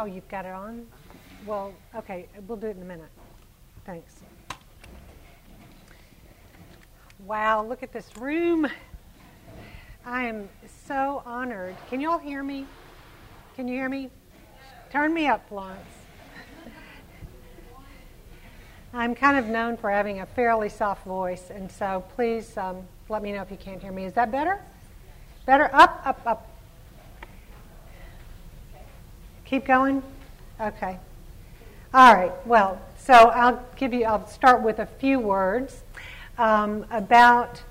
Oh, you've got it on? Well, okay, we'll do it in a minute. Thanks. Wow, look at this room. I am so honored. Can you all hear me? Can you hear me? Turn me up, Florence. I'm kind of known for having a fairly soft voice, and so please um, let me know if you can't hear me. Is that better? Better? Up, up, up. Keep going? Okay. All right. Well, so I'll give you, I'll start with a few words um, about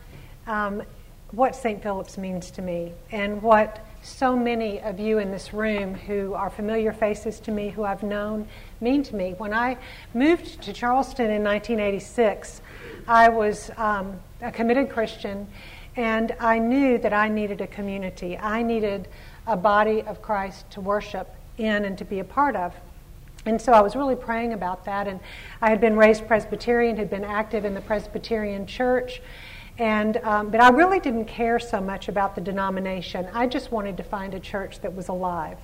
um, what St. Philip's means to me and what so many of you in this room who are familiar faces to me, who I've known, mean to me. When I moved to Charleston in 1986, I was um, a committed Christian and I knew that I needed a community. I needed a body of Christ to worship in and to be a part of. And so I was really praying about that. And I had been raised Presbyterian, had been active in the Presbyterian church. And, um, but I really didn't care so much about the denomination. I just wanted to find a church that was alive.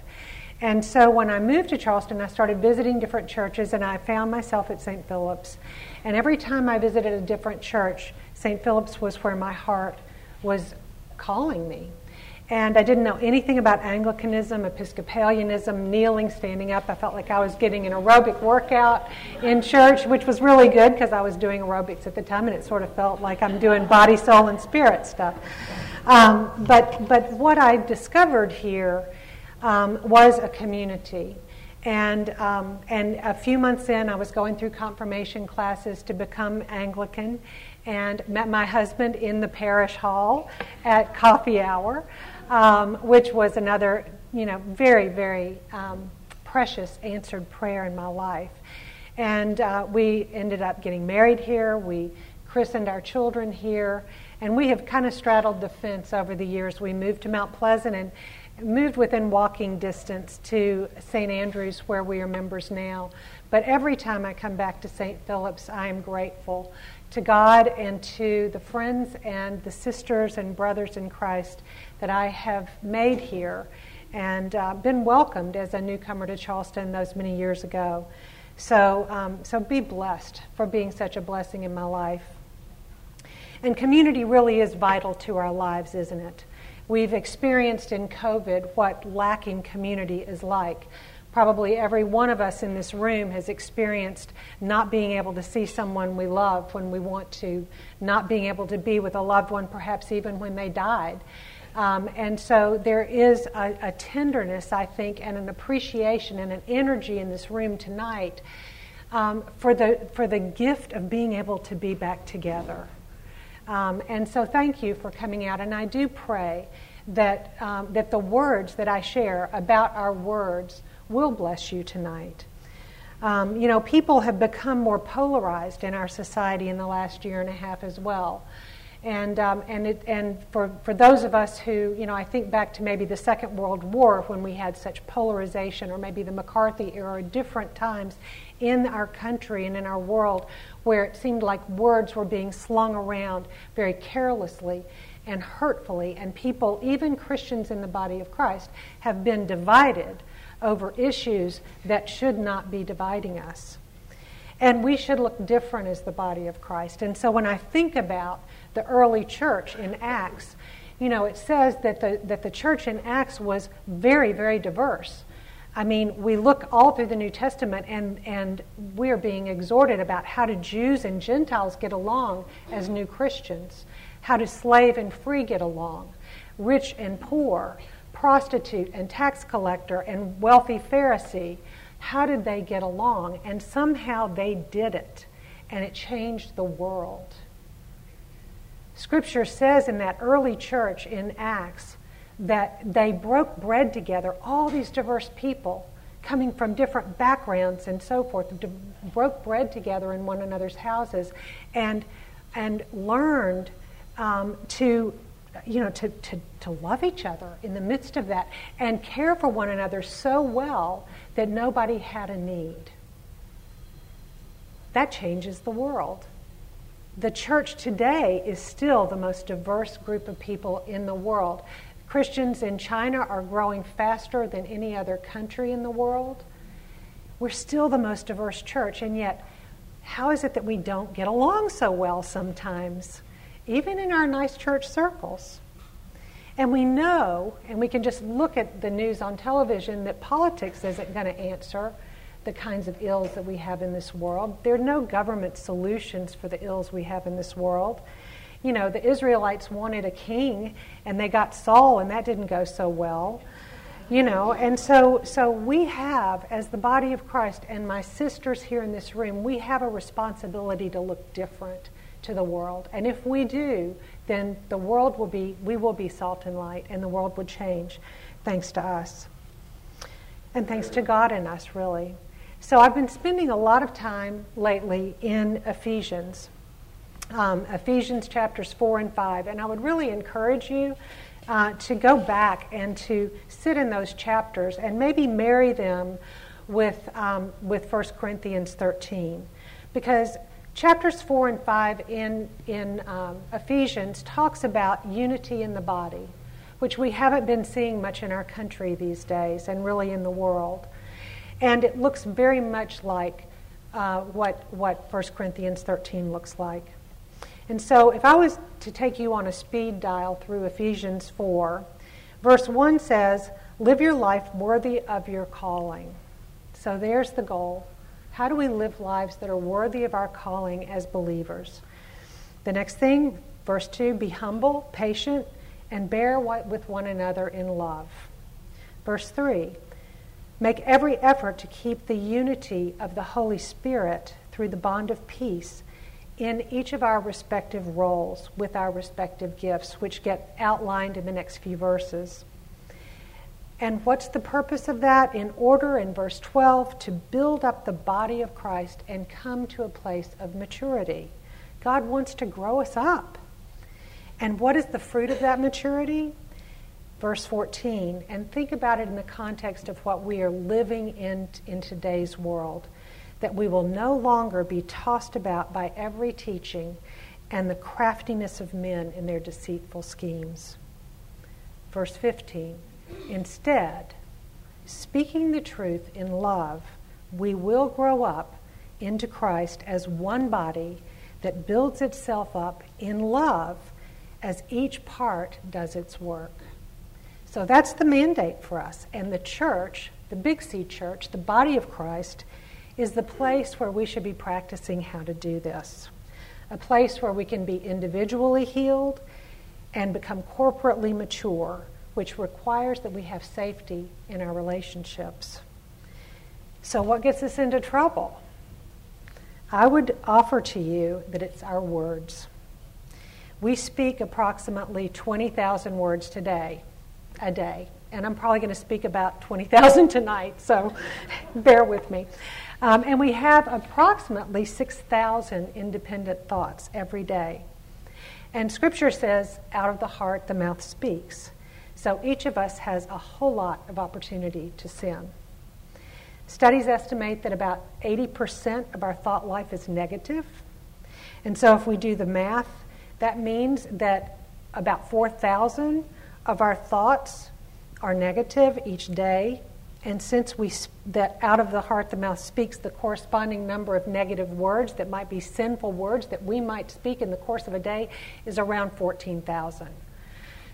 And so when I moved to Charleston, I started visiting different churches, and I found myself at St. Philip's. And every time I visited a different church, St. Philip's was where my heart was calling me. And I didn't know anything about Anglicanism, Episcopalianism, kneeling, standing up. I felt like I was getting an aerobic workout in church, which was really good because I was doing aerobics at the time, and it sort of felt like I'm doing body, soul, and spirit stuff. Um, but, but what I discovered here um, was a community. And, um, and a few months in, I was going through confirmation classes to become Anglican and met my husband in the parish hall at coffee hour um, which was another, you know, very, very um, precious answered prayer in my life. And uh, we ended up getting married here. We christened our children here. And we have kind of straddled the fence over the years. We moved to Mount Pleasant and moved within walking distance to St. Andrews, where we are members now. But every time I come back to St. Philip's, I am grateful to God and to the friends and the sisters and brothers in Christ that I have made here and uh, been welcomed as a newcomer to Charleston those many years ago. So, um, so be blessed for being such a blessing in my life. And community really is vital to our lives, isn't it? We've experienced in COVID what lacking community is like. Probably every one of us in this room has experienced not being able to see someone we love when we want to, not being able to be with a loved one, perhaps even when they died. Um, and so there is a, a, tenderness, I think, and an appreciation and an energy in this room tonight um, for, the, for the gift of being able to be back together. Um, and so thank you for coming out. And I do pray that, um, that the words that I share about our words will bless you tonight. Um, you know, people have become more polarized in our society in the last year and a half as well. And, um, and, it, and for, for those of us who, you know, I think back to maybe the Second World War when we had such polarization, or maybe the McCarthy era, different times in our country and in our world where it seemed like words were being slung around very carelessly and hurtfully, and people, even Christians in the body of Christ, have been divided over issues that should not be dividing us. And we should look different as the body of Christ. And so when I think about the early church in Acts, you know, it says that the, that the church in Acts was very, very diverse. I mean, we look all through the New Testament and, and we're being exhorted about how do Jews and Gentiles get along as new Christians? How do slave and free get along? Rich and poor, prostitute and tax collector and wealthy Pharisee, how did they get along? And somehow they did it, and it changed the world. Scripture says in that early church in Acts that they broke bread together, all these diverse people coming from different backgrounds and so forth, broke bread together in one another's houses and, and learned um, to, you know, to, to, to love each other in the midst of that and care for one another so well that nobody had a need. That changes the world the church today is still the most diverse group of people in the world. Christians in China are growing faster than any other country in the world. We're still the most diverse church, and yet, how is it that we don't get along so well sometimes, even in our nice church circles? And we know, and we can just look at the news on television, that politics isn't going to answer the kinds of ills that we have in this world. There are no government solutions for the ills we have in this world. You know, the Israelites wanted a king, and they got Saul, and that didn't go so well. You know, and so so we have, as the body of Christ, and my sisters here in this room, we have a responsibility to look different to the world. And if we do, then the world will be, we will be salt and light, and the world will change thanks to us. And thanks to God in us, really. So I've been spending a lot of time lately in Ephesians, um, Ephesians chapters 4 and 5. And I would really encourage you uh, to go back and to sit in those chapters and maybe marry them with, um, with 1 Corinthians 13. Because chapters 4 and 5 in, in um, Ephesians talks about unity in the body, which we haven't been seeing much in our country these days and really in the world. And it looks very much like uh, what, what 1 Corinthians 13 looks like. And so, if I was to take you on a speed dial through Ephesians 4, verse 1 says, Live your life worthy of your calling. So, there's the goal. How do we live lives that are worthy of our calling as believers? The next thing, verse 2 be humble, patient, and bear with one another in love. Verse 3 make every effort to keep the unity of the Holy Spirit through the bond of peace in each of our respective roles with our respective gifts, which get outlined in the next few verses. And what's the purpose of that? In order, in verse 12, to build up the body of Christ and come to a place of maturity. God wants to grow us up. And what is the fruit of that maturity? Verse 14. And think about it in the context of what we are living in in today's world. That we will no longer be tossed about by every teaching and the craftiness of men in their deceitful schemes. Verse 15 Instead, speaking the truth in love, we will grow up into Christ as one body that builds itself up in love as each part does its work. So that's the mandate for us. And the church, the Big C church, the body of Christ, is the place where we should be practicing how to do this. A place where we can be individually healed and become corporately mature which requires that we have safety in our relationships. So, what gets us into trouble? I would offer to you that it's our words. We speak approximately 20,000 words today, a day, and I'm probably going to speak about 20,000 tonight, so bear with me. Um, and we have approximately 6,000 independent thoughts every day. And Scripture says, out of the heart the mouth speaks. So each of us has a whole lot of opportunity to sin. Studies estimate that about 80% of our thought life is negative. And so if we do the math, that means that about 4,000 of our thoughts are negative each day. And since we that out of the heart the mouth speaks the corresponding number of negative words that might be sinful words that we might speak in the course of a day is around 14,000.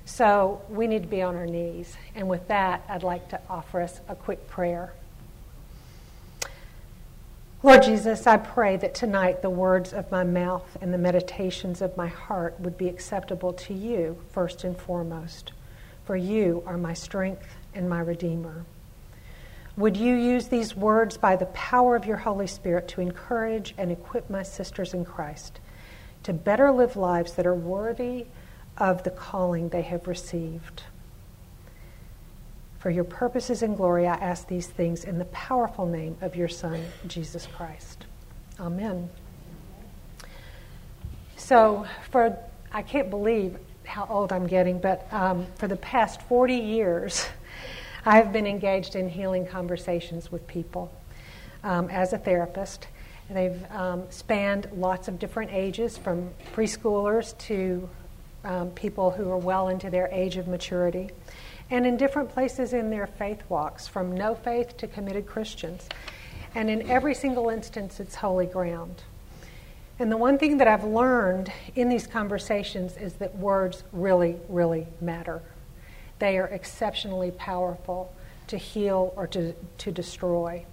So we need to be on our knees. And with that, I'd like to offer us a quick prayer. Lord Jesus, I pray that tonight the words of my mouth and the meditations of my heart would be acceptable to you first and foremost, for you are my strength and my Redeemer. Would you use these words by the power of your Holy Spirit to encourage and equip my sisters in Christ to better live lives that are worthy of the calling they have received. For your purposes and glory, I ask these things in the powerful name of your Son, Jesus Christ. Amen. So, for I can't believe how old I'm getting, but um, for the past 40 years, I have been engaged in healing conversations with people um, as a therapist. They've um, spanned lots of different ages, from preschoolers to um, people who are well into their age of maturity, and in different places in their faith walks, from no faith to committed Christians. And in every single instance, it's holy ground. And the one thing that I've learned in these conversations is that words really, really matter. They are exceptionally powerful to heal or to, to destroy.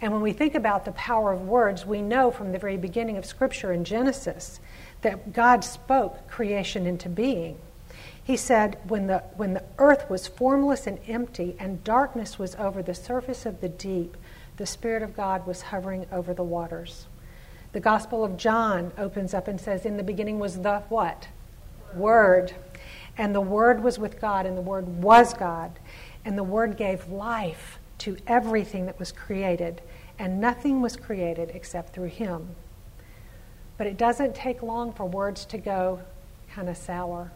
And when we think about the power of words, we know from the very beginning of Scripture in Genesis that God spoke creation into being. He said, when the, when the earth was formless and empty, and darkness was over the surface of the deep, the Spirit of God was hovering over the waters. The Gospel of John opens up and says, In the beginning was the what? Word. And the Word was with God, and the Word was God. And the Word gave life to everything that was created, and nothing was created except through Him. But it doesn't take long for words to go kind of sour.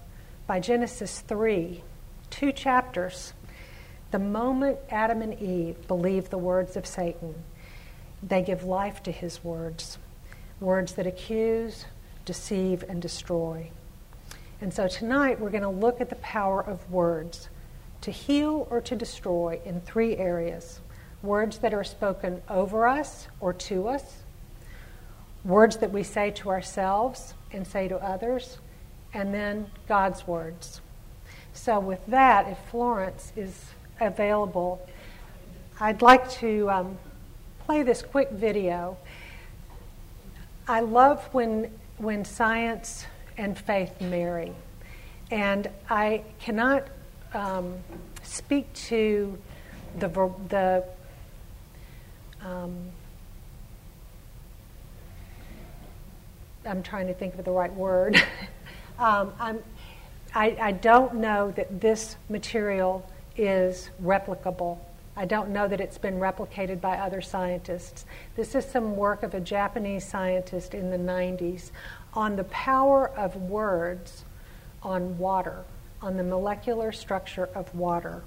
By Genesis 3, two chapters, the moment Adam and Eve believe the words of Satan, they give life to his words words that accuse, deceive, and destroy. And so tonight we're going to look at the power of words to heal or to destroy in three areas words that are spoken over us or to us, words that we say to ourselves and say to others, and then God's words. So, with that, if Florence is available, I'd like to um, play this quick video. I love when, when science and faith marry. And I cannot um, speak to the, the um, I'm trying to think of the right word. um, I, I don't know that this material is replicable. I don't know that it's been replicated by other scientists. This is some work of a Japanese scientist in the 90s on the power of words on water, on the molecular structure of water.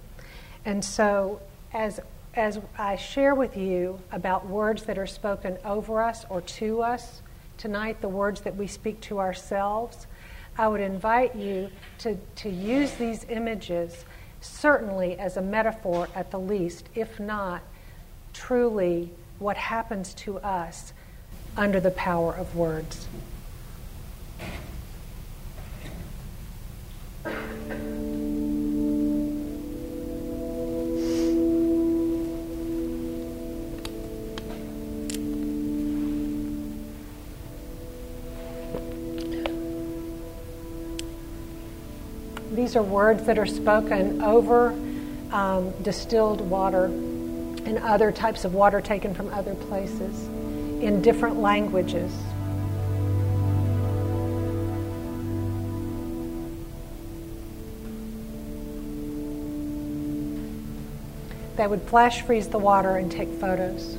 And so, as, as I share with you about words that are spoken over us or to us, tonight, the words that we speak to ourselves, I would invite you to, to use these images certainly as a metaphor at the least, if not truly what happens to us under the power of words. Are words that are spoken over um, distilled water and other types of water taken from other places in different languages. They would flash freeze the water and take photos.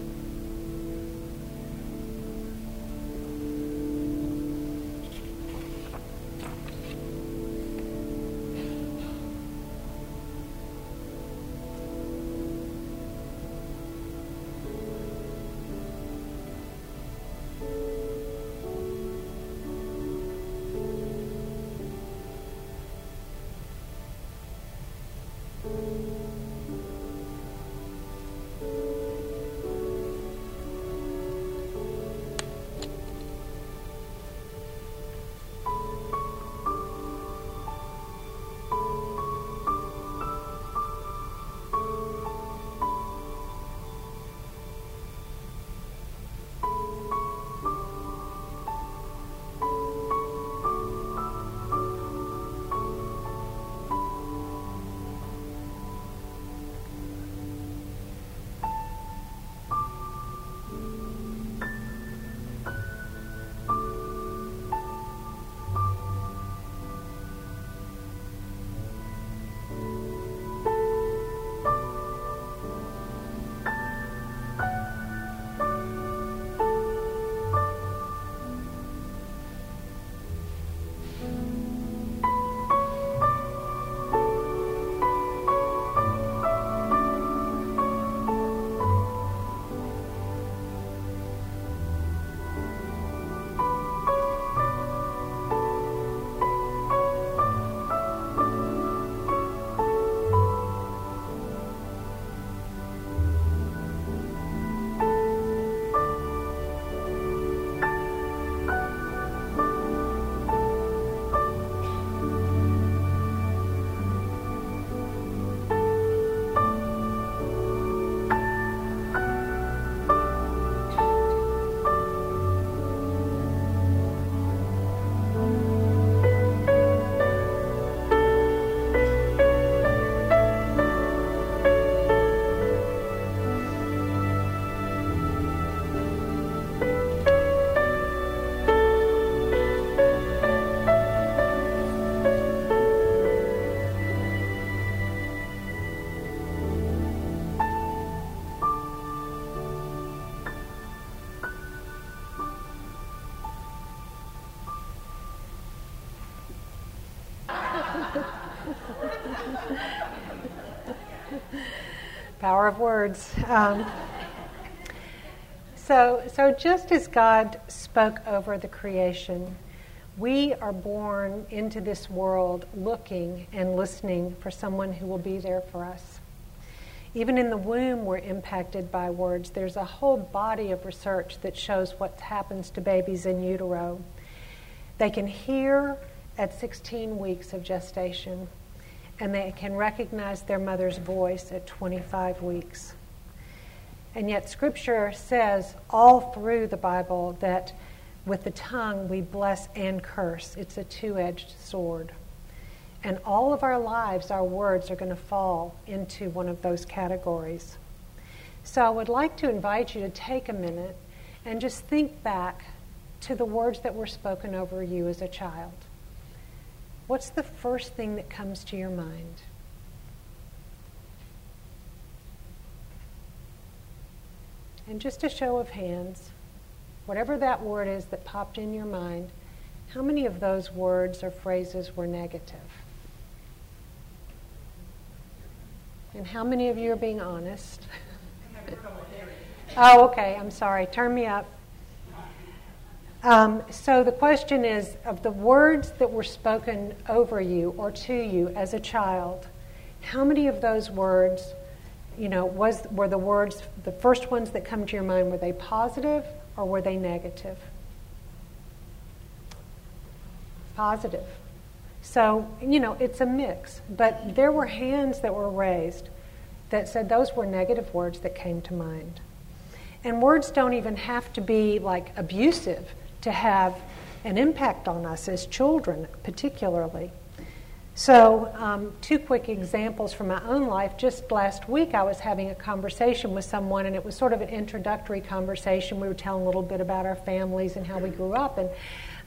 Power of words. Um, so, so just as God spoke over the creation, we are born into this world looking and listening for someone who will be there for us. Even in the womb, we're impacted by words. There's a whole body of research that shows what happens to babies in utero. They can hear at 16 weeks of gestation, and they can recognize their mother's voice at 25 weeks. And yet, Scripture says all through the Bible that with the tongue we bless and curse. It's a two edged sword. And all of our lives, our words are going to fall into one of those categories. So I would like to invite you to take a minute and just think back to the words that were spoken over you as a child. What's the first thing that comes to your mind? And just a show of hands, whatever that word is that popped in your mind, how many of those words or phrases were negative? And how many of you are being honest? oh, okay. I'm sorry. Turn me up. Um, so the question is of the words that were spoken over you or to you as a child, how many of those words, you know, was were the words the first ones that come to your mind were they positive or were they negative? Positive. So, you know, it's a mix. But there were hands that were raised that said those were negative words that came to mind. And words don't even have to be like abusive to have an impact on us as children, particularly. So, um, two quick examples from my own life. Just last week, I was having a conversation with someone, and it was sort of an introductory conversation. We were telling a little bit about our families and how we grew up. And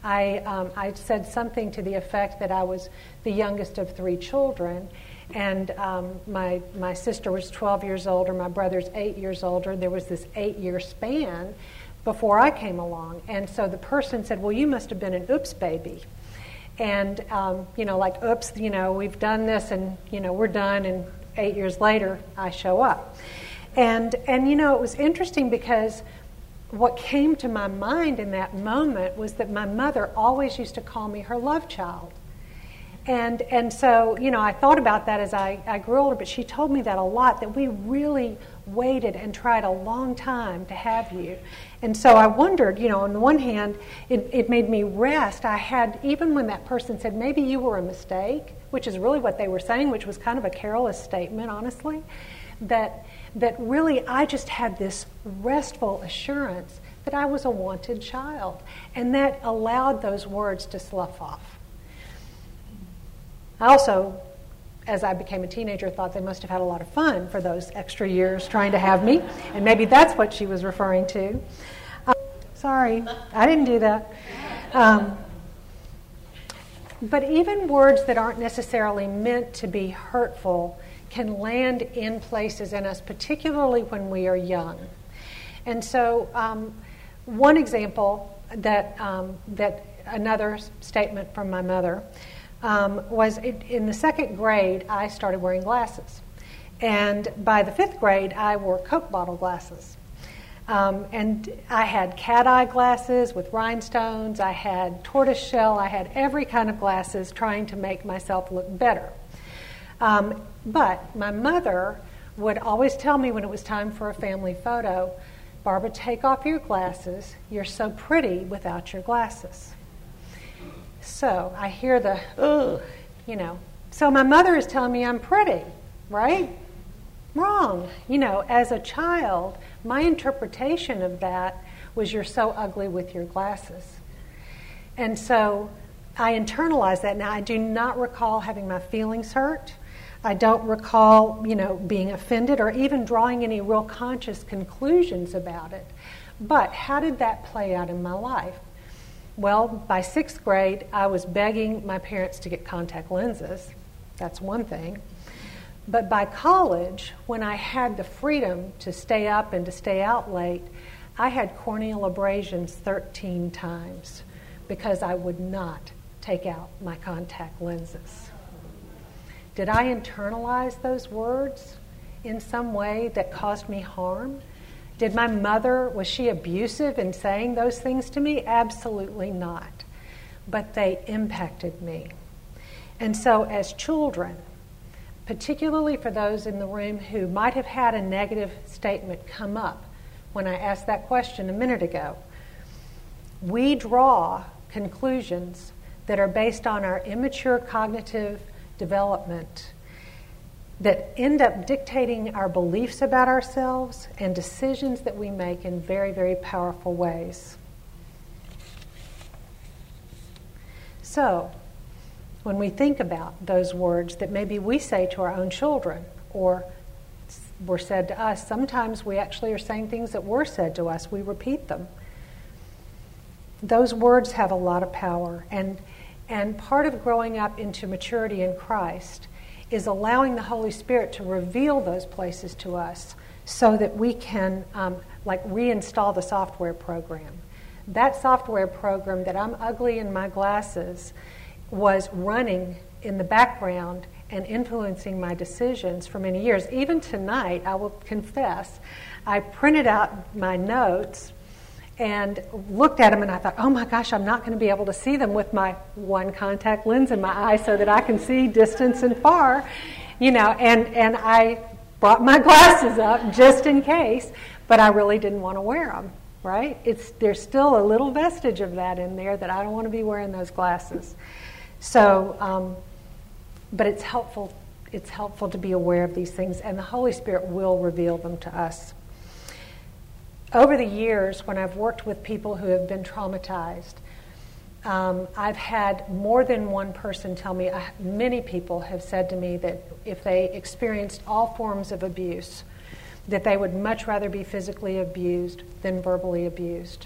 I, um, I said something to the effect that I was the youngest of three children, and um, my, my sister was 12 years older, my brother's eight years older. There was this eight year span before I came along. And so the person said, Well, you must have been an oops baby. And, um, you know, like, oops, you know, we've done this and, you know, we're done. And eight years later, I show up. And, and you know, it was interesting because what came to my mind in that moment was that my mother always used to call me her love child. And, and so, you know, I thought about that as I, I grew older, but she told me that a lot that we really waited and tried a long time to have you. And so I wondered, you know, on the one hand, it, it made me rest. I had, even when that person said, maybe you were a mistake, which is really what they were saying, which was kind of a careless statement, honestly, that that really I just had this restful assurance that I was a wanted child. And that allowed those words to slough off. I also, as I became a teenager, thought they must have had a lot of fun for those extra years trying to have me. And maybe that's what she was referring to. Um, sorry, I didn't do that. Um, but even words that aren't necessarily meant to be hurtful can land in places in us, particularly when we are young. And so, um, one example that, um, that another statement from my mother um, was it, in the second grade, I started wearing glasses. And by the fifth grade, I wore Coke bottle glasses. Um, and I had cat eye glasses with rhinestones, I had tortoise shell, I had every kind of glasses trying to make myself look better. Um, but my mother would always tell me when it was time for a family photo, Barbara, take off your glasses. You're so pretty without your glasses. So I hear the, ugh, you know. So my mother is telling me I'm pretty, right? Wrong. You know, as a child, my interpretation of that was you're so ugly with your glasses. And so I internalized that. Now, I do not recall having my feelings hurt. I don't recall, you know, being offended or even drawing any real conscious conclusions about it. But how did that play out in my life? Well, by sixth grade, I was begging my parents to get contact lenses. That's one thing. But by college, when I had the freedom to stay up and to stay out late, I had corneal abrasions 13 times because I would not take out my contact lenses Did I internalize those words in some way that caused me harm? Did my mother, was she abusive in saying those things to me? Absolutely not. But they impacted me. And so, as children, particularly for those in the room who might have had a negative statement come up when I asked that question a minute ago, we draw conclusions that are based on our immature cognitive development that end up dictating our beliefs about ourselves and decisions that we make in very, very powerful ways. So, when we think about those words that maybe we say to our own children or were said to us, sometimes we actually are saying things that were said to us, we repeat them. Those words have a lot of power. And, and part of growing up into maturity in Christ is allowing the Holy Spirit to reveal those places to us so that we can, um, like, reinstall the software program. That software program that I'm ugly in my glasses was running in the background and influencing my decisions for many years. Even tonight, I will confess, I printed out my notes and looked at them and I thought, oh my gosh, I'm not going to be able to see them with my one contact lens in my eye so that I can see distance and far, you know, and, and I brought my glasses up just in case, but I really didn't want to wear them, right? It's, there's still a little vestige of that in there that I don't want to be wearing those glasses. So, um, but it's helpful. It's helpful to be aware of these things, and the Holy Spirit will reveal them to us. Over the years, when I've worked with people who have been traumatized, um, I've had more than one person tell me, uh, many people have said to me that if they experienced all forms of abuse, that they would much rather be physically abused than verbally abused.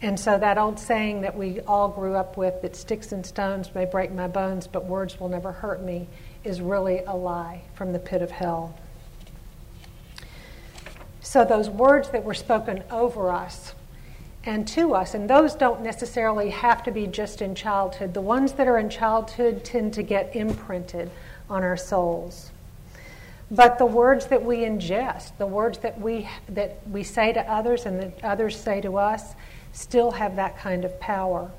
And so that old saying that we all grew up with that sticks and stones may break my bones, but words will never hurt me is really a lie from the pit of hell. So those words that were spoken over us and to us, and those don't necessarily have to be just in childhood. The ones that are in childhood tend to get imprinted on our souls. But the words that we ingest, the words that we, that we say to others and that others say to us, still have that kind of power.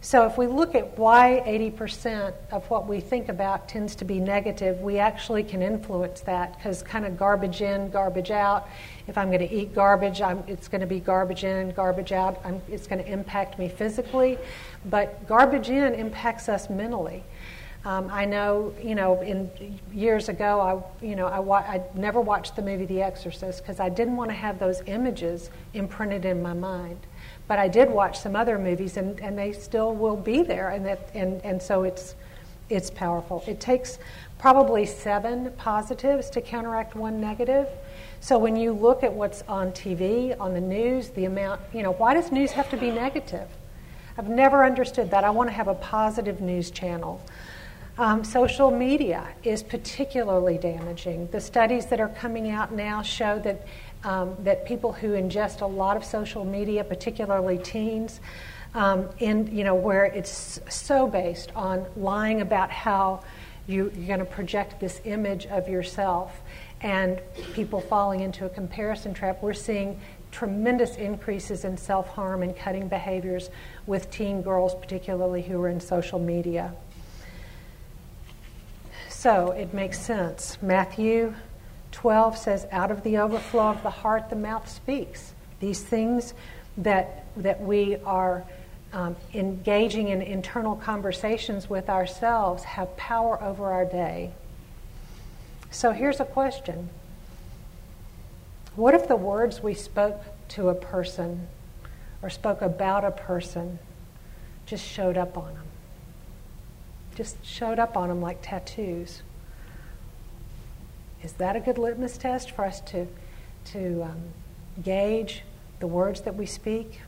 So, if we look at why 80% of what we think about tends to be negative, we actually can influence that because kind of garbage in, garbage out. If I'm going to eat garbage, I'm, it's going to be garbage in, garbage out. I'm, it's going to impact me physically, but garbage in impacts us mentally. Um, I know, you know, in years ago, I, you know, I, wa- I never watched the movie The Exorcist because I didn't want to have those images imprinted in my mind. But I did watch some other movies, and, and they still will be there, and that, and, and so it's, it's powerful. It takes probably seven positives to counteract one negative. So when you look at what's on TV, on the news, the amount, you know, why does news have to be negative? I've never understood that. I want to have a positive news channel. Um, social media is particularly damaging. The studies that are coming out now show that, um, that people who ingest a lot of social media, particularly teens, um, in, you know, where it's so based on lying about how you, you're going to project this image of yourself and people falling into a comparison trap, we're seeing tremendous increases in self harm and cutting behaviors with teen girls, particularly who are in social media. So it makes sense. Matthew 12 says, Out of the overflow of the heart, the mouth speaks. These things that, that we are um, engaging in internal conversations with ourselves have power over our day. So here's a question What if the words we spoke to a person or spoke about a person just showed up on them? just showed up on them like tattoos. Is that a good litmus test for us to, to um, gauge the words that we speak?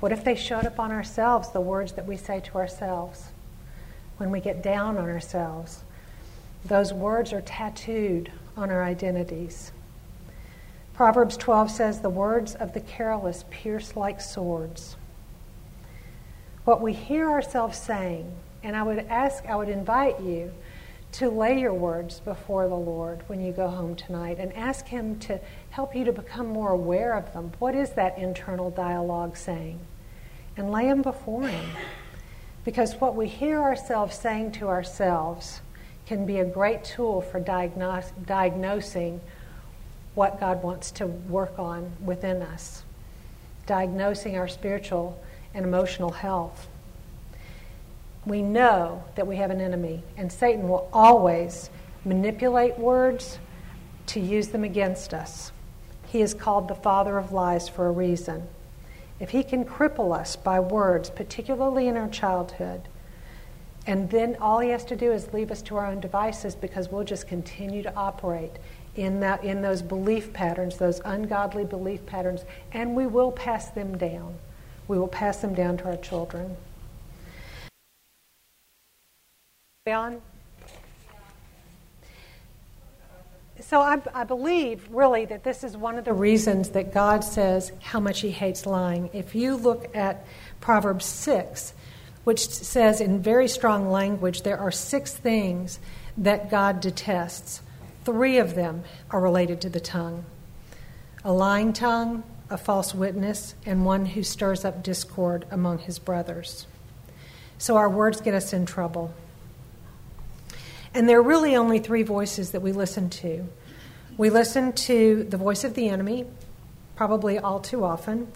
What if they showed up on ourselves, the words that we say to ourselves? When we get down on ourselves, those words are tattooed on our identities. Proverbs 12 says, The words of the careless pierce like swords. What we hear ourselves saying And I would ask, I would invite you to lay your words before the Lord when you go home tonight and ask Him to help you to become more aware of them. What is that internal dialogue saying? And lay them before Him. Because what we hear ourselves saying to ourselves can be a great tool for diagnos- diagnosing what God wants to work on within us, diagnosing our spiritual and emotional health. We know that we have an enemy, and Satan will always manipulate words to use them against us. He is called the father of lies for a reason. If he can cripple us by words, particularly in our childhood, and then all he has to do is leave us to our own devices because we'll just continue to operate in, that, in those belief patterns, those ungodly belief patterns, and we will pass them down. We will pass them down to our children. So I, I, believe really that this is one of the reasons that God says how much He hates lying. If you look at Proverbs 6, which says in very strong language there are six things that God detests. Three of them are related to the tongue a lying tongue, a false witness, and one who stirs up discord among his brothers. So our words get us in trouble. And there are really only three voices that we listen to. We listen to the voice of the enemy, probably all too often,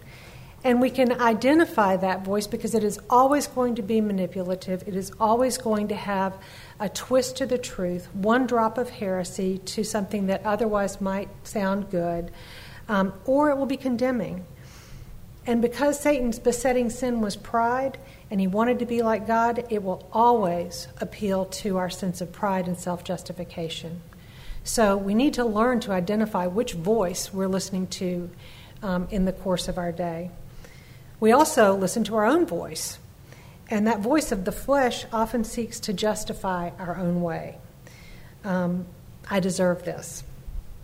and we can identify that voice because it is always going to be manipulative. It is always going to have a twist to the truth, one drop of heresy to something that otherwise might sound good, um, or it will be condemning. And because Satan's besetting sin was pride and he wanted to be like God, it will always appeal to our sense of pride and self justification. So we need to learn to identify which voice we're listening to um, in the course of our day. We also listen to our own voice, and that voice of the flesh often seeks to justify our own way. Um, I deserve this,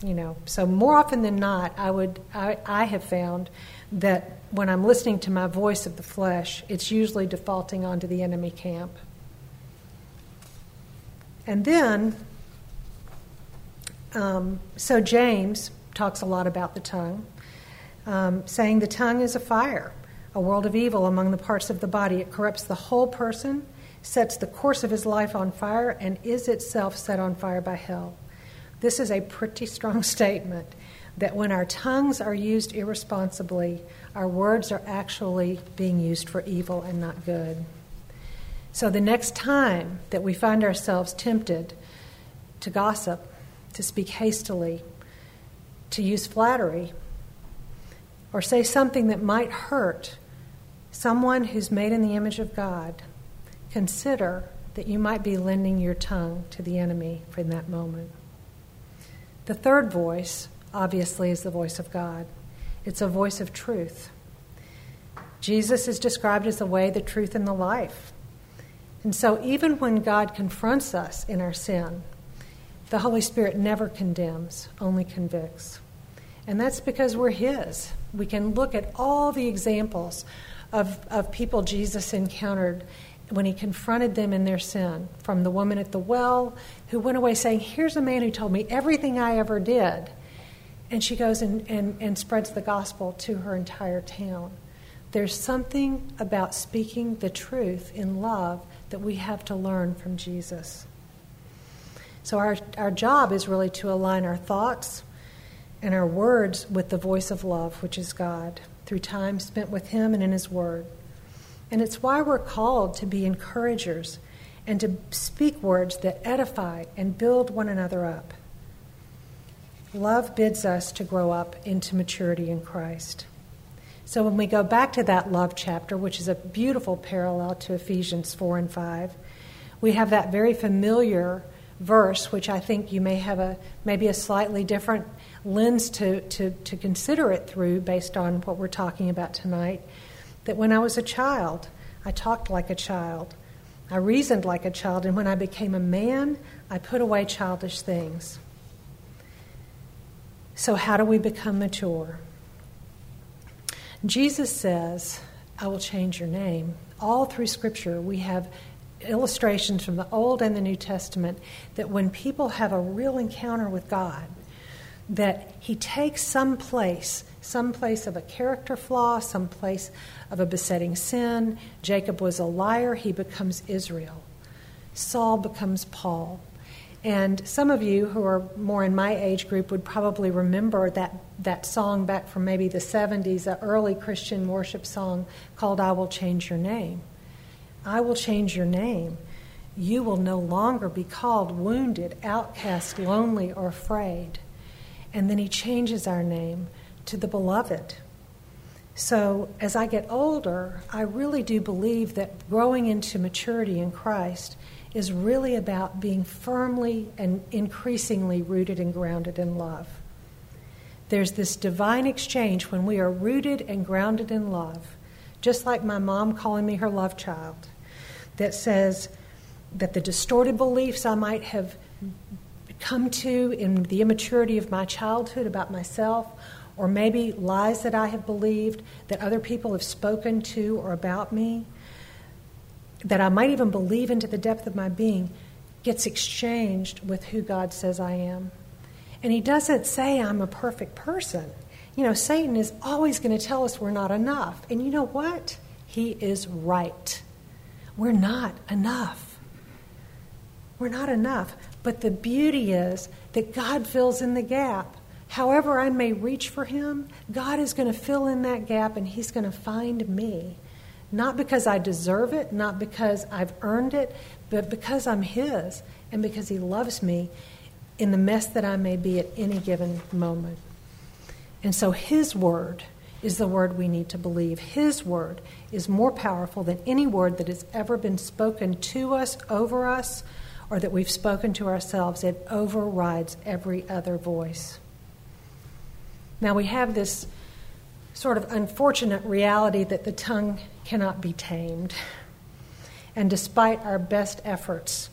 you know. So more often than not, I would I, I have found that when I'm listening to my voice of the flesh, it's usually defaulting onto the enemy camp. And then, um, so James talks a lot about the tongue, um, saying the tongue is a fire a world of evil among the parts of the body. It corrupts the whole person, sets the course of his life on fire, and is itself set on fire by hell. This is a pretty strong statement that when our tongues are used irresponsibly, our words are actually being used for evil and not good. So the next time that we find ourselves tempted to gossip, to speak hastily, to use flattery, or say something that might hurt someone who's made in the image of God, consider that you might be lending your tongue to the enemy for that moment. The third voice, obviously, is the voice of God. It's a voice of truth. Jesus is described as the way, the truth, and the life. And so, even when God confronts us in our sin, the Holy Spirit never condemns, only convicts. And that's because we're His. We can look at all the examples of, of people Jesus encountered when he confronted them in their sin. From the woman at the well who went away saying, Here's a man who told me everything I ever did. And she goes and, and, and spreads the gospel to her entire town. There's something about speaking the truth in love that we have to learn from Jesus. So, our, our job is really to align our thoughts and our words with the voice of love, which is God through time spent with Him and in His Word. And it's why we're called to be encouragers and to speak words that edify and build one another up. Love bids us to grow up into maturity in Christ. So when we go back to that love chapter, which is a beautiful parallel to Ephesians 4 and 5, we have that very familiar verse, which I think you may have a maybe a slightly different lens to, to, to consider it through based on what we're talking about tonight. That when I was a child, I talked like a child. I reasoned like a child, and when I became a man, I put away childish things. So, how do we become mature? Jesus says, I will change your name. All through Scripture, we have illustrations from the Old and the New Testament that when people have a real encounter with God, that He takes some place, some place of a character flaw, some place of a besetting sin. Jacob was a liar, he becomes Israel. Saul becomes Paul. And some of you who are more in my age group would probably remember that, that song back from maybe the 70s, an early Christian worship song called I Will Change Your Name. I will change your name. You will no longer be called wounded, outcast, lonely, or afraid. And then he changes our name to the beloved. So as I get older, I really do believe that growing into maturity in Christ is really about being firmly and increasingly rooted and grounded in love. There's this divine exchange when we are rooted and grounded in love, just like my mom calling me her love child that says that the distorted beliefs I might have come to in the immaturity of my childhood about myself, or maybe lies that I have believed that other people have spoken to or about me, that I might even believe into the depth of my being, gets exchanged with who God says I am. And He doesn't say I'm a perfect person. You know, Satan is always going to tell us we're not enough. And you know what? He is right. We're not enough. We're not enough. But the beauty is that God fills in the gap. However, I may reach for Him, God is going to fill in that gap and He's going to find me. Not because I deserve it, not because I've earned it, but because I'm His and because He loves me in the mess that I may be at any given moment. And so His Word is the word we need to believe. His word is more powerful than any word that has ever been spoken to us, over us, or that we've spoken to ourselves. It overrides every other voice. Now we have this sort of unfortunate reality that the tongue cannot be tamed. And despite our best efforts,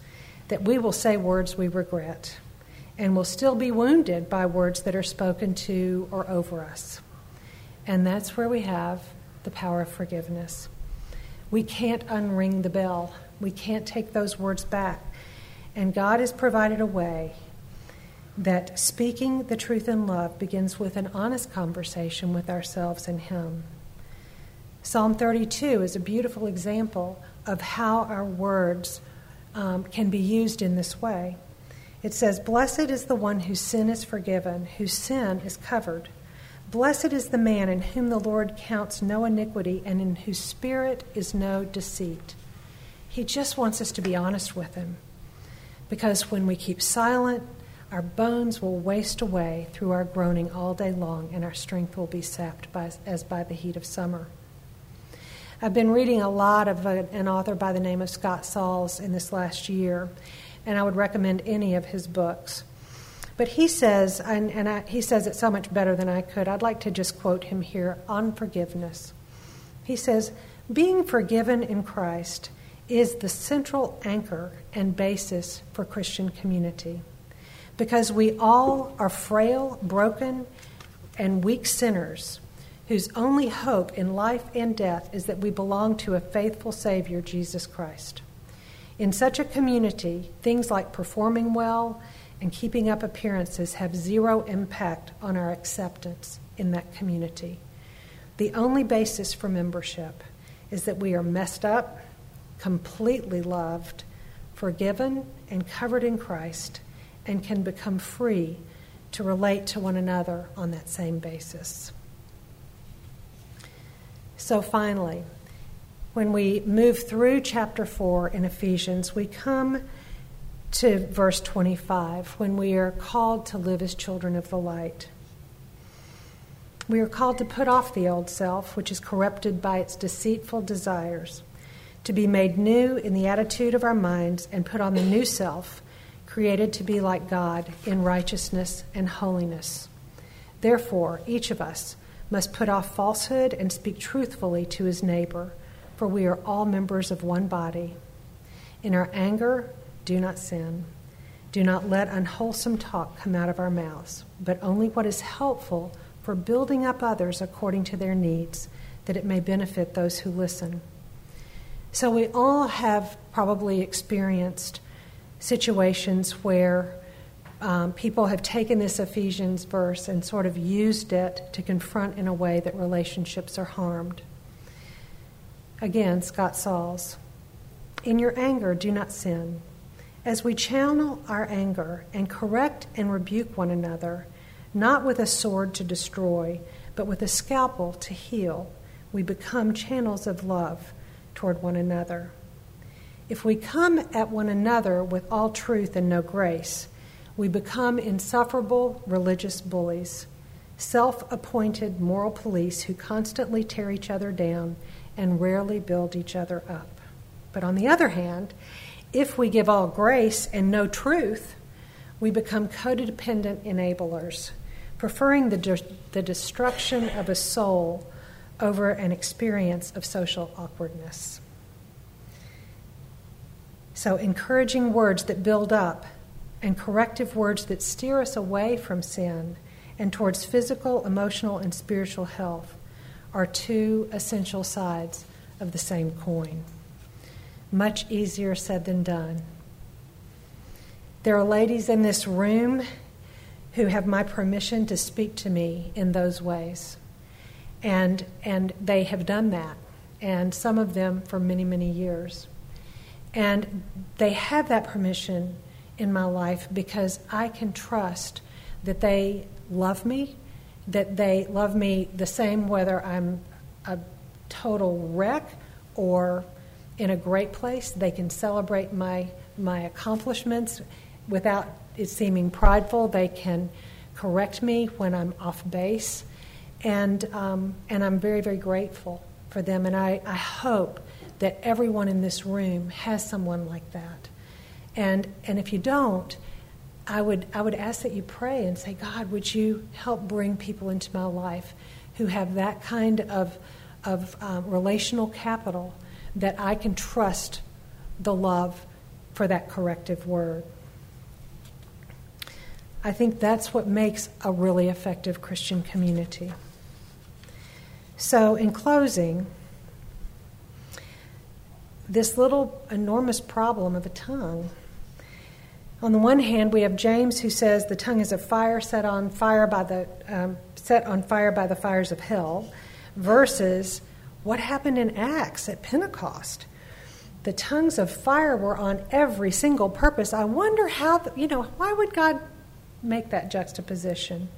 that we will say words we regret and will still be wounded by words that are spoken to or over us. And that's where we have the power of forgiveness. We can't unring the bell, we can't take those words back. And God has provided a way that speaking the truth in love begins with an honest conversation with ourselves and Him. Psalm 32 is a beautiful example of how our words um, can be used in this way. It says, Blessed is the one whose sin is forgiven, whose sin is covered. Blessed is the man in whom the Lord counts no iniquity and in whose spirit is no deceit. He just wants us to be honest with him. Because when we keep silent, our bones will waste away through our groaning all day long, and our strength will be sapped by, as by the heat of summer. I've been reading a lot of uh, an author by the name of Scott Sauls in this last year, and I would recommend any of his books. But he says, and, and I, he says it so much better than I could. I'd like to just quote him here on forgiveness. He says, Being forgiven in Christ is the central anchor and basis for Christian community. Because we all are frail, broken, and weak sinners whose only hope in life and death is that we belong to a faithful Savior, Jesus Christ. In such a community, things like performing well, and keeping up appearances have zero impact on our acceptance in that community. The only basis for membership is that we are messed up, completely loved, forgiven, and covered in Christ, and can become free to relate to one another on that same basis. So, finally, when we move through chapter 4 in Ephesians, we come to verse 25 when we are called to live as children of the light. We are called to put off the old self, which is corrupted by its deceitful desires, to be made new in the attitude of our minds, and put on the new self, created to be like God in righteousness and holiness. Therefore, each of us must put off falsehood and speak truthfully to his neighbor, for we are all members of one body. In our anger, do not sin. Do not let unwholesome talk come out of our mouths, but only what is helpful for building up others according to their needs, that it may benefit those who listen. So we all have probably experienced situations where um, people have taken this Ephesians verse and sort of used it to confront in a way that relationships are harmed. Again, Scott Sauls. In your anger, do not sin. As we channel our anger and correct and rebuke one another, not with a sword to destroy, but with a scalpel to heal, we become channels of love toward one another. If we come at one another with all truth and no grace, we become insufferable religious bullies, self appointed moral police who constantly tear each other down and rarely build each other up. But on the other hand, if we give all grace and no truth, we become codependent enablers, preferring the, de- the destruction of a soul over an experience of social awkwardness. So, encouraging words that build up and corrective words that steer us away from sin and towards physical, emotional, and spiritual health are two essential sides of the same coin. Much easier said than done. There are ladies in this room who have my permission to speak to me in those ways. And, and they have done that, and some of them for many, many years. And they have that permission in my life because I can trust that they love me, that they love me the same whether I'm a total wreck or in a great place. They can celebrate my my accomplishments without it seeming prideful. They can correct me when I'm off base, and um, and I'm very very grateful for them. And I, I hope that everyone in this room has someone like that. And, and if you don't, I would, I would ask that you pray and say, God, would you help bring people into my life who have that kind of, of um, relational capital that I can trust the love for that corrective word. I think that's what makes a really effective Christian community. So, in closing, this little enormous problem of a tongue on the one hand, we have James who says the tongue is a fire set on fire by the um, set on fire by the fires of hell, versus what happened in Acts at Pentecost. The tongues of fire were on every single purpose. I wonder how, the, you know, why would God make that juxtaposition?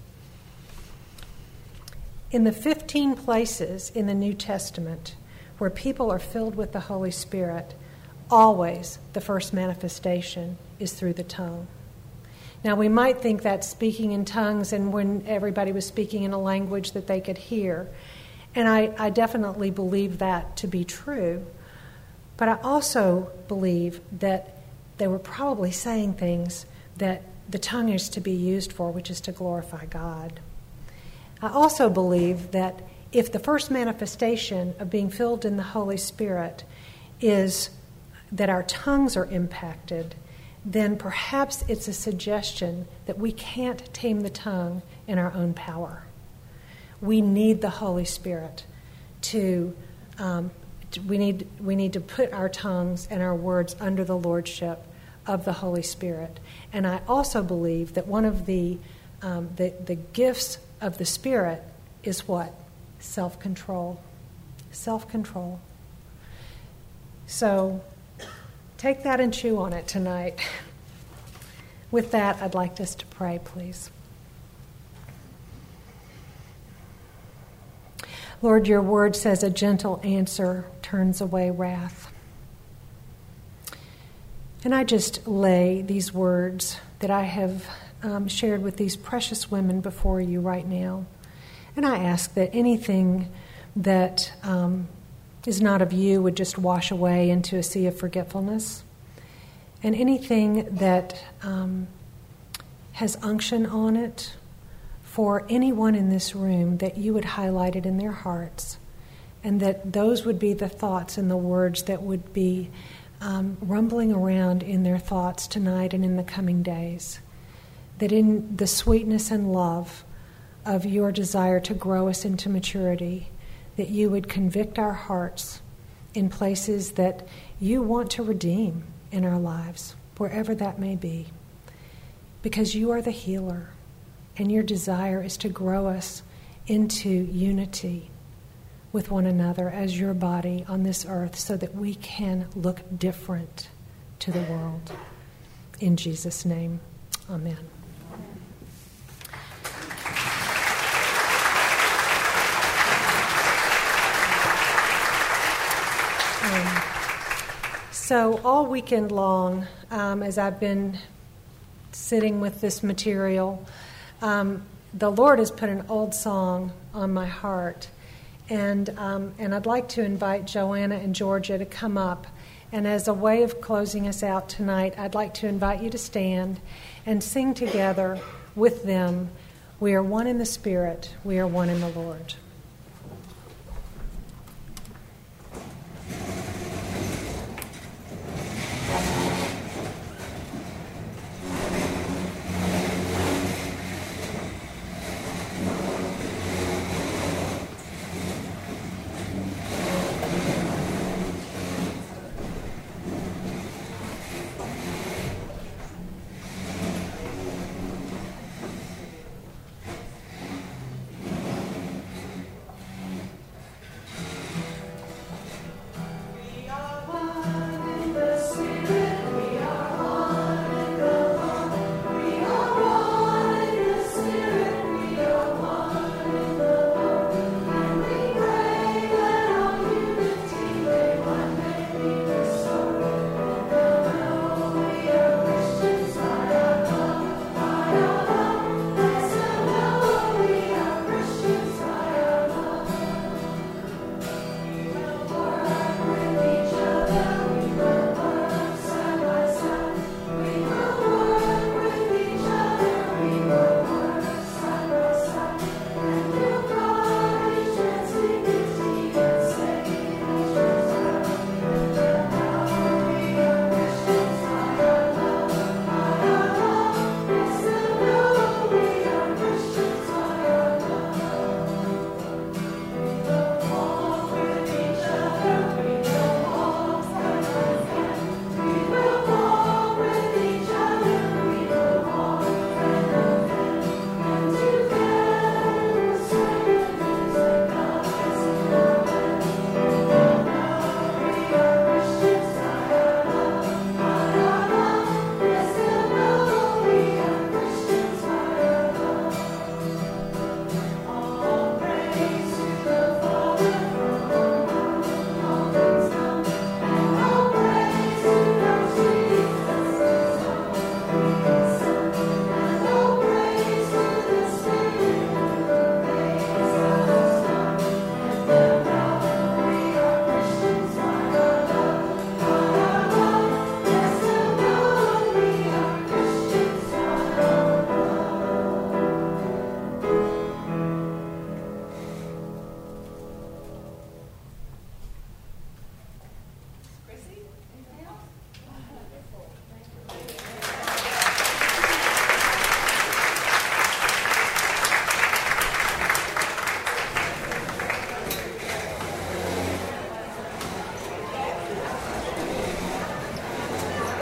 In the 15 places in the New Testament where people are filled with the Holy Spirit, always the first manifestation is through the tongue. Now, we might think that speaking in tongues and when everybody was speaking in a language that they could hear. And I, I definitely believe that to be true. But I also believe that they were probably saying things that the tongue is to be used for, which is to glorify God. I also believe that if the first manifestation of being filled in the Holy Spirit is that our tongues are impacted, then perhaps it's a suggestion that we can't tame the tongue in our own power. We need the Holy Spirit to, um, we, need, we need to put our tongues and our words under the lordship of the Holy Spirit. And I also believe that one of the, um, the, the gifts of the Spirit is what? Self control. Self control. So, Take that and chew on it tonight. With that, I'd like us to pray, please. Lord, your word says a gentle answer turns away wrath. And I just lay these words that I have um, shared with these precious women before you right now. And I ask that anything that um, is not of you would just wash away into a sea of forgetfulness. And anything that um, has unction on it for anyone in this room, that you would highlight it in their hearts. And that those would be the thoughts and the words that would be um, rumbling around in their thoughts tonight and in the coming days. That in the sweetness and love of your desire to grow us into maturity, that you would convict our hearts in places that you want to redeem in our lives, wherever that may be. Because you are the healer, and your desire is to grow us into unity with one another as your body on this earth so that we can look different to the world. In Jesus' name, amen. So, all weekend long, um, as I've been sitting with this material, um, the Lord has put an old song on my heart. And, um, and I'd like to invite Joanna and Georgia to come up. And as a way of closing us out tonight, I'd like to invite you to stand and sing together with them. We are one in the Spirit, we are one in the Lord.